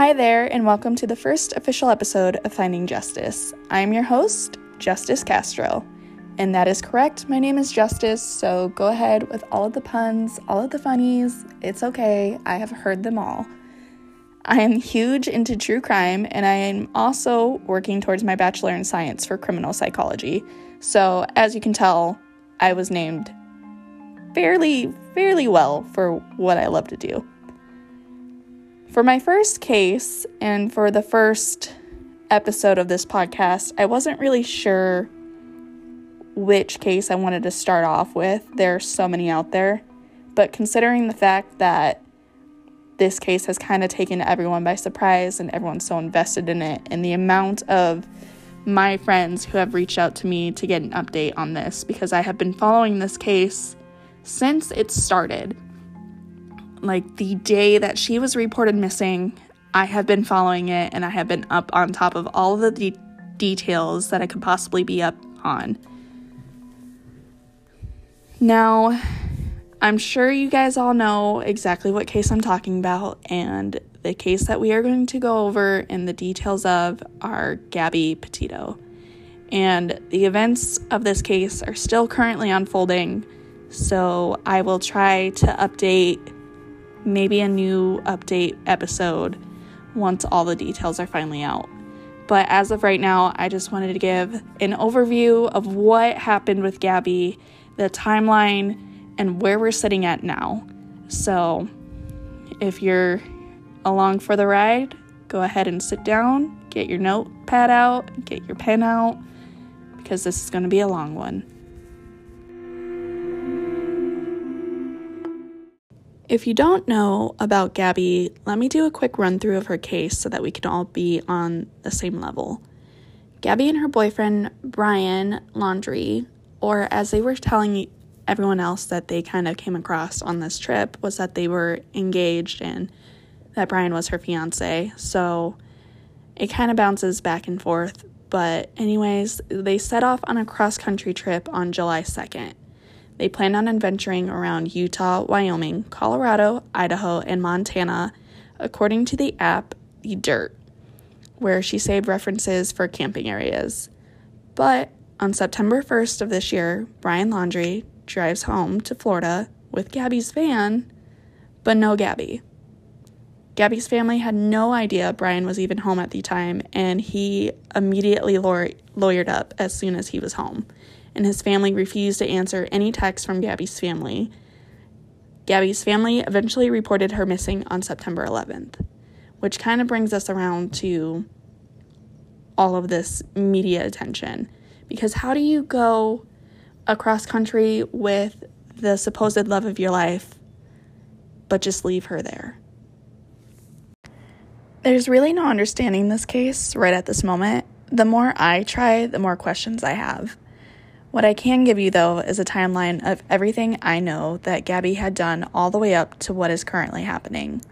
Hi there, and welcome to the first official episode of Finding Justice. I am your host, Justice Castro. And that is correct, my name is Justice, so go ahead with all of the puns, all of the funnies. It's okay, I have heard them all. I am huge into true crime, and I am also working towards my Bachelor in Science for Criminal Psychology. So, as you can tell, I was named fairly, fairly well for what I love to do. For my first case and for the first episode of this podcast, I wasn't really sure which case I wanted to start off with. There are so many out there. But considering the fact that this case has kind of taken everyone by surprise and everyone's so invested in it, and the amount of my friends who have reached out to me to get an update on this because I have been following this case since it started like the day that she was reported missing, I have been following it and I have been up on top of all of the de- details that I could possibly be up on. Now, I'm sure you guys all know exactly what case I'm talking about, and the case that we are going to go over and the details of are Gabby Petito. And the events of this case are still currently unfolding, so I will try to update maybe a new update episode once all the details are finally out. But as of right now, I just wanted to give an overview of what happened with Gabby, the timeline, and where we're sitting at now. So, if you're along for the ride, go ahead and sit down, get your notepad out, get your pen out, because this is going to be a long one. If you don't know about Gabby, let me do a quick run through of her case so that we can all be on the same level. Gabby and her boyfriend, Brian Laundrie, or as they were telling everyone else that they kind of came across on this trip, was that they were engaged and that Brian was her fiance. So it kind of bounces back and forth. But, anyways, they set off on a cross country trip on July 2nd. They plan on adventuring around Utah, Wyoming, Colorado, Idaho, and Montana, according to the app The Dyrt, where she saved references for camping areas. But on September 1st of this year, Brian Laundrie drives home to Florida with Gabby's van, but no Gabby. Gabby's family had no idea Brian was even home at the time, and he immediately lawyered up as soon as he was home and his family refused to answer any texts from Gabby's family. Gabby's family eventually reported her missing on September 11th, which kind of brings us around to all of this media attention. Because how do you go across country with the supposed love of your life, but just leave her there? There's really no understanding this case right at this moment. The more I try, the more questions I have. What I can give you, though, is a timeline of everything I know that Gabby had done all the way up to what is currently happening.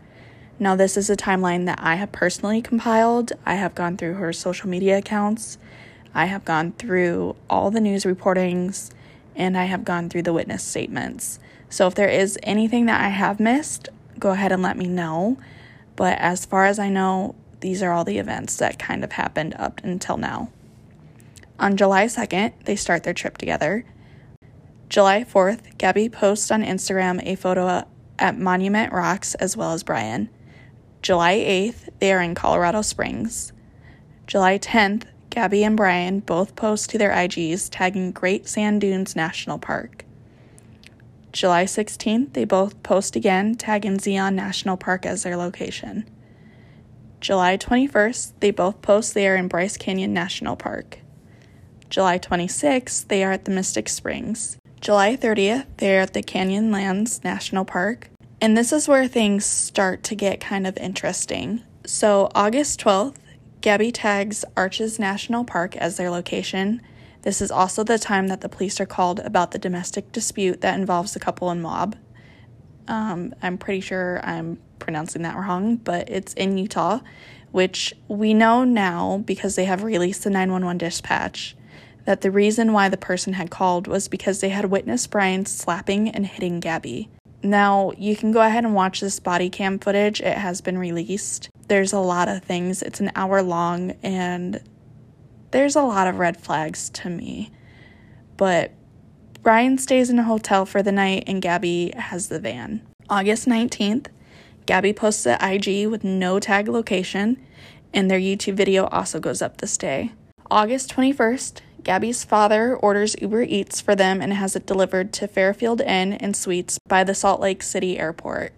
Now, this is a timeline that I have personally compiled. I have gone through her social media accounts, I have gone through all the news reportings, and I have gone through the witness statements. So, if there is anything that I have missed, go ahead and let me know. But as far as I know, these are all the events that kind of happened up until now. On July 2nd, they start their trip together. July 4th, Gabby posts on Instagram a photo at Monument Rocks as well as Brian. July 8th, they are in Colorado Springs. July 10th, Gabby and Brian both post to their IGs tagging Great Sand Dunes National Park. July 16th, they both post again tagging Zion National Park as their location. July 21st, they both post they are in Bryce Canyon National Park. July 26th, they are at the Mystic Springs. July 30th, they're at the Canyonlands National Park. And this is where things start to get kind of interesting. So, August 12th, Gabby tags Arches National Park as their location. This is also the time that the police are called about the domestic dispute that involves the couple in Moab. Um, I'm pretty sure I'm pronouncing that wrong, but it's in Utah, which we know now because they have released the 911 dispatch that the reason why the person had called was because they had witnessed Brian slapping and hitting Gabby. Now, you can go ahead and watch this body cam footage. It has been released. There's a lot of things. It's an hour long and there's a lot of red flags to me. But Brian stays in a hotel for the night and Gabby has the van. August 19th, Gabby posts at IG with no tag location, and their YouTube video also goes up this day. August 21st, Gabby's father orders Uber Eats for them and has it delivered to Fairfield Inn and Suites by the Salt Lake City airport.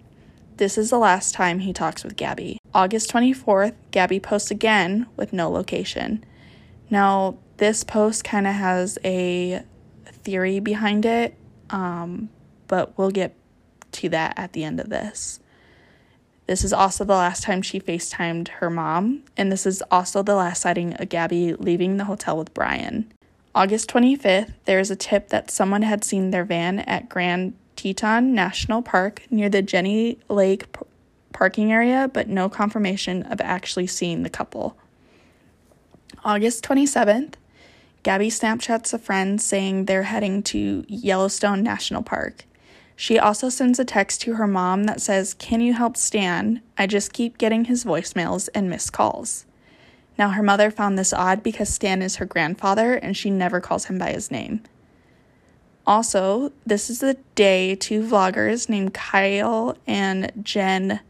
This is the last time he talks with Gabby. August 24th, Gabby posts again with no location. Now, this post kind of has a theory behind it, um, but we'll get to that at the end of this. This is also the last time she FaceTimed her mom, and this is also the last sighting of Gabby leaving the hotel with Brian. August 25th, there is a tip that someone had seen their van at Grand Teton National Park near the Jenny Lake p- parking area, but no confirmation of actually seeing the couple. August 27th, Gabby Snapchats a friend saying they're heading to Yellowstone National Park. She also sends a text to her mom that says, Can you help Stan? I just keep getting his voicemails and missed calls. Now, her mother found this odd because Stan is her grandfather and she never calls him by his name. Also, this is the day two vloggers named Kyle and Jen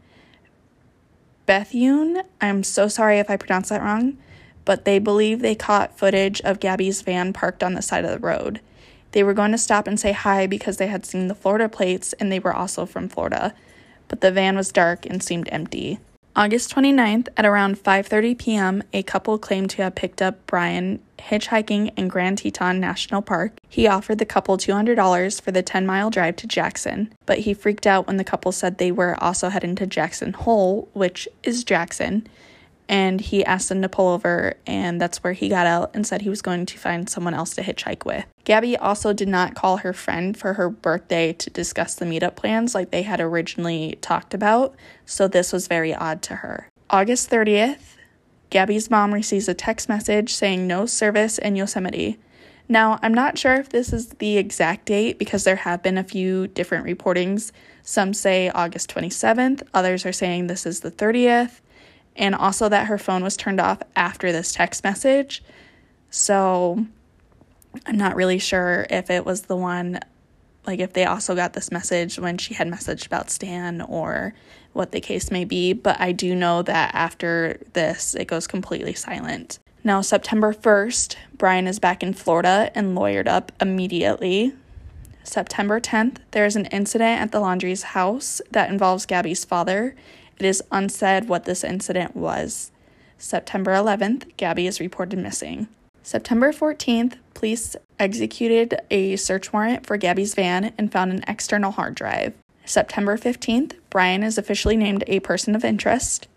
Bethune, I'm so sorry if I pronounced that wrong, but they believe they caught footage of Gabby's van parked on the side of the road. They were going to stop and say hi because they had seen the Florida plates and they were also from Florida, but the van was dark and seemed empty. August 29th at around 5:30 p.m., a couple claimed to have picked up Brian hitchhiking in Grand Teton National Park. He offered the couple $200 for the 10-mile drive to Jackson, but he freaked out when the couple said they were also heading to Jackson Hole, which is Jackson, and he asked them to pull over, and that's where he got out and said he was going to find someone else to hitchhike with. Gabby also did not call her friend for her birthday to discuss the meetup plans like they had originally talked about, so this was very odd to her. August 30th, Gabby's mom receives a text message saying no service in Yosemite. Now, I'm not sure if this is the exact date because there have been a few different reportings. Some say August 27th, others are saying this is the 30th and also that her phone was turned off after this text message. So I'm not really sure if it was the one, like if they also got this message when she had messaged about Stan or what the case may be, but I do know that after this, it goes completely silent. Now, September 1st, Brian is back in Florida and lawyered up immediately. September 10th, there is an incident at the Laundrie's house that involves Gabby's father it is unsaid what this incident was. September 11th, Gabby is reported missing. September 14th, police executed a search warrant for Gabby's van and found an external hard drive. September 15th, Brian is officially named a person of interest.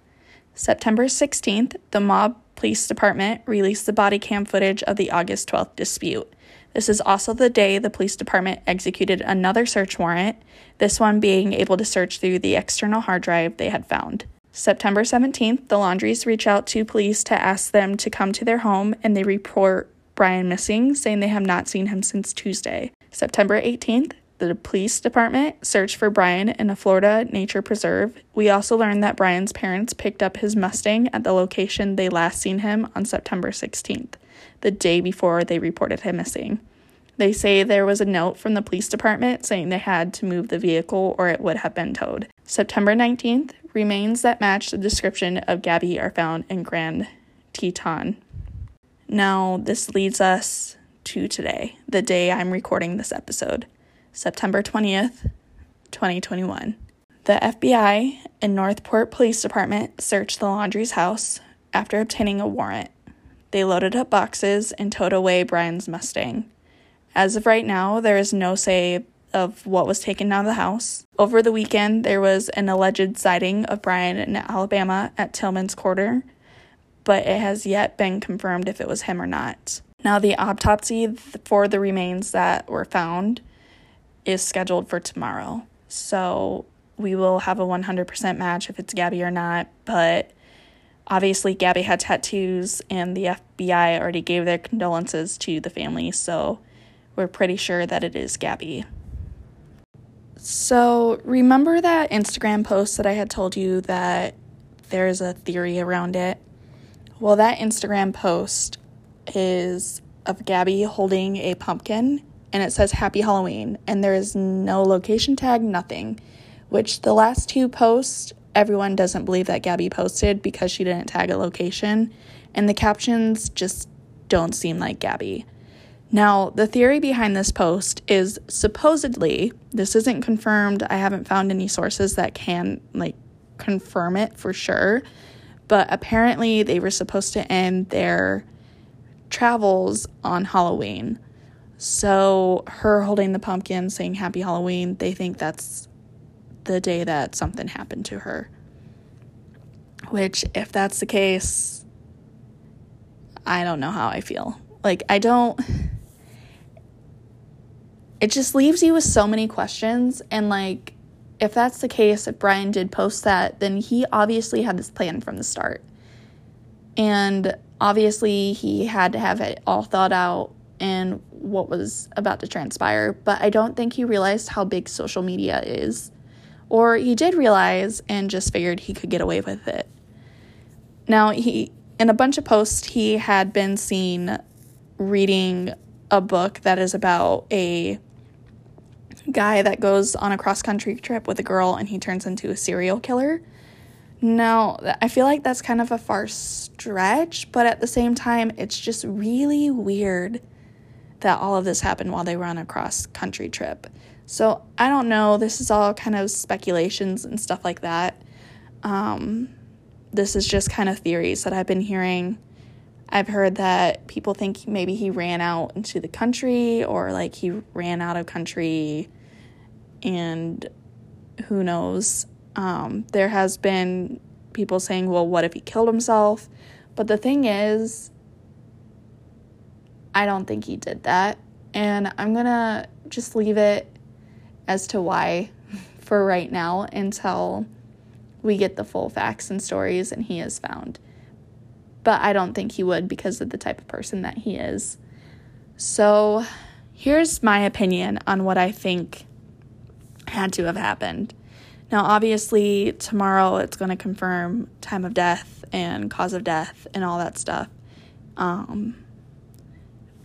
September 16th, the Moab Police Department released the body cam footage of the August 12th dispute. This is also the day the police department executed another search warrant, this one being able to search through the external hard drive they had found. September 17th, the Laundries reach out to police to ask them to come to their home and they report Brian missing, saying they have not seen him since Tuesday. September 18th, the police department searched for Brian in a Florida nature preserve. We also learned that Brian's parents picked up his Mustang at the location they last seen him on September 16th the day before they reported him missing. They say there was a note from the police department saying they had to move the vehicle or it would have been towed. September 19th, remains that match the description of Gabby are found in Grand Teton. Now, this leads us to today, the day I'm recording this episode, September 20th, 2021. The FBI and North Port Police Department searched the Laundrie's house after obtaining a warrant. They loaded up boxes and towed away Brian's Mustang. As of right now, there is no say of what was taken out of the house. Over the weekend, there was an alleged sighting of Brian in Alabama at Tillman's Corner, but it has yet been confirmed if it was him or not. Now, the autopsy for the remains that were found is scheduled for tomorrow. So we will have a 100% match if it's Gabby or not, but Obviously, Gabby had tattoos, and the FBI already gave their condolences to the family, so we're pretty sure that it is Gabby. So, remember that Instagram post that I had told you that there's a theory around it? Well, that Instagram post is of Gabby holding a pumpkin and it says Happy Halloween, and there is no location tag, nothing. Which the last two posts, everyone doesn't believe that Gabby posted because she didn't tag a location, and the captions just don't seem like Gabby. Now, the theory behind this post is supposedly, this isn't confirmed. I haven't found any sources that can like confirm it for sure, but apparently they were supposed to end their travels on Halloween. So, her holding the pumpkin saying happy Halloween, they think that's the day that something happened to her. Which, if that's the case, I don't know how I feel. Like, I don't it just leaves you with so many questions. And, like, if that's the case, if Brian did post that, then he obviously had this plan from the start. And obviously, he had to have it all thought out and what was about to transpire. But I don't think he realized how big social media is. Or he did realize and just figured he could get away with it. Now, he, in a bunch of posts, he had been seen reading a book that is about a guy that goes on a cross country trip with a girl and he turns into a serial killer. Now, I feel like that's kind of a far stretch, but at the same time, it's just really weird that all of this happened while they were on a cross country trip. So I don't know. This is all kind of speculations and stuff like that. Um, this is just kind of theories that I've been hearing I've heard that people think maybe he ran out into the country or like he ran out of country and who knows. Um, there has been people saying, well, what if he killed himself? But the thing is, I don't think he did that. And I'm going to just leave it as to why for right now until we get the full facts and stories and he is found but I don't think he would because of the type of person that he is. So, here's my opinion on what I think had to have happened. Now, obviously, tomorrow it's going to confirm time of death and cause of death and all that stuff. Um,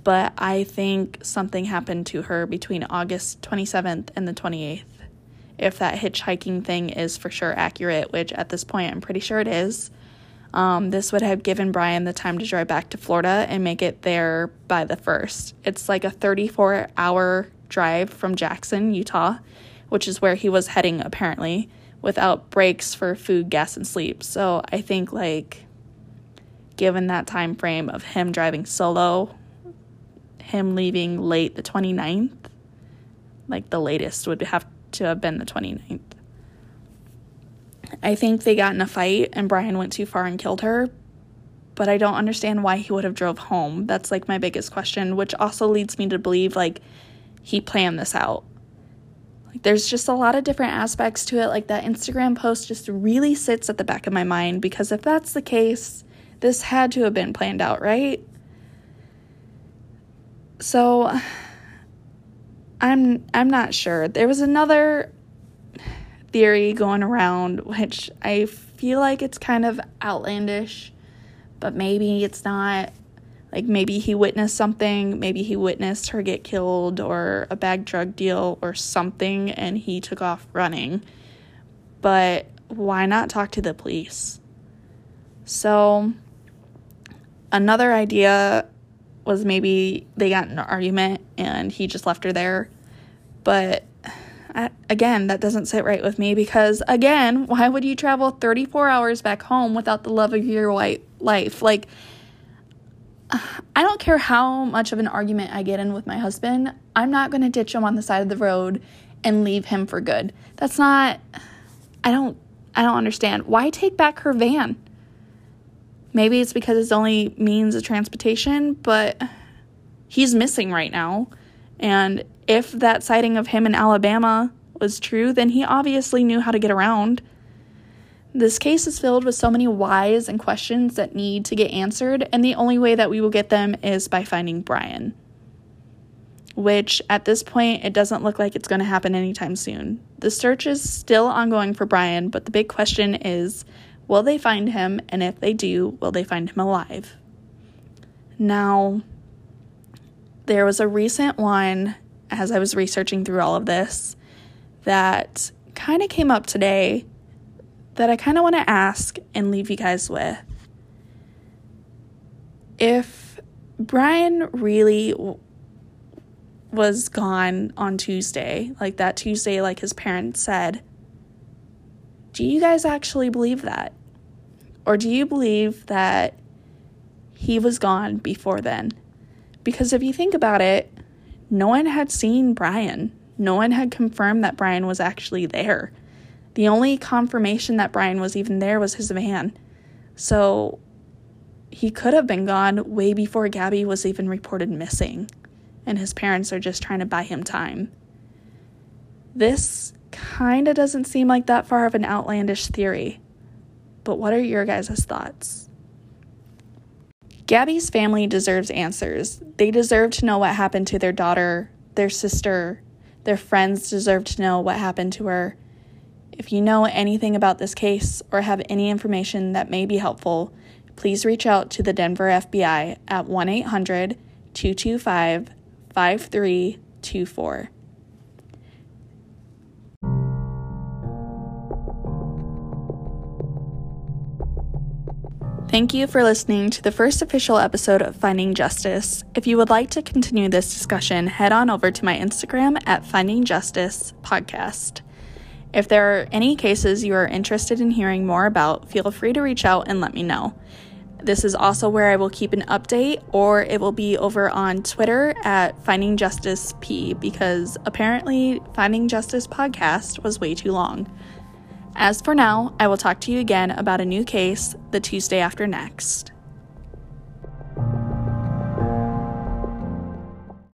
but I think something happened to her between August 27th and the 28th. If that hitchhiking thing is for sure accurate, which at this point I'm pretty sure it is. Um, this would have given Brian the time to drive back to Florida and make it there by the first. It's like a 34 hour drive from Jackson, Utah, which is where he was heading apparently, without breaks for food, gas, and sleep. So I think like given that time frame of him driving solo, him leaving late the 29th, like the latest would have to have been the 29th. I think they got in a fight and Brian went too far and killed her, but I don't understand why he would have drove home. That's like my biggest question, which also leads me to believe like he planned this out. Like there's just a lot of different aspects to it. Like that Instagram post just really sits at the back of my mind because if that's the case, this had to have been planned out, right? So I'm I'm not sure. There was another theory going around, which I feel like it's kind of outlandish, but maybe it's not. Like maybe he witnessed something, maybe he witnessed her get killed or a bag drug deal or something and he took off running. But why not talk to the police? So, another idea was maybe they got an argument and he just left her there. But uh, again, that doesn't sit right with me because, again, why would you travel 34 hours back home without the love of your white life? Like, uh, I don't care how much of an argument I get in with my husband, I'm not going to ditch him on the side of the road and leave him for good. That's not, I don't, I don't understand. Why take back her van? Maybe it's because it's only means of transportation, but he's missing right now. And if that sighting of him in Alabama was true, then he obviously knew how to get around. This case is filled with so many whys and questions that need to get answered, and the only way that we will get them is by finding Brian. which at this point, it doesn't look like it's going to happen anytime soon. The search is still ongoing for Brian, but the big question is will they find him? And if they do, will they find him alive? Now, there was a recent one as I was researching through all of this that kind of came up today that I kind of want to ask and leave you guys with. If Brian really was gone on Tuesday, like that Tuesday, like his parents said, do you guys actually believe that? Or do you believe that he was gone before then? Because if you think about it, no one had seen Brian. No one had confirmed that Brian was actually there. The only confirmation that Brian was even there was his van. So he could have been gone way before Gabby was even reported missing, and his parents are just trying to buy him time. This kind of doesn't seem like that far of an outlandish theory, but what are your guys' thoughts? Gabby's family deserves answers. They deserve to know what happened to their daughter, their sister, their friends deserve to know what happened to her. If you know anything about this case or have any information that may be helpful, please reach out to the Denver FBI at 1 800 225 5324. Thank you for listening to the first official episode of Finding Justice. If you would like to continue this discussion, head on over to my Instagram at Finding Justice Podcast. If there are any cases you are interested in hearing more about, feel free to reach out and let me know. This is also where I will keep an update, or it will be over on Twitter at Finding Justice P because apparently Finding Justice podcast was way too long. As for now, I will talk to you again about a new case the Tuesday after next.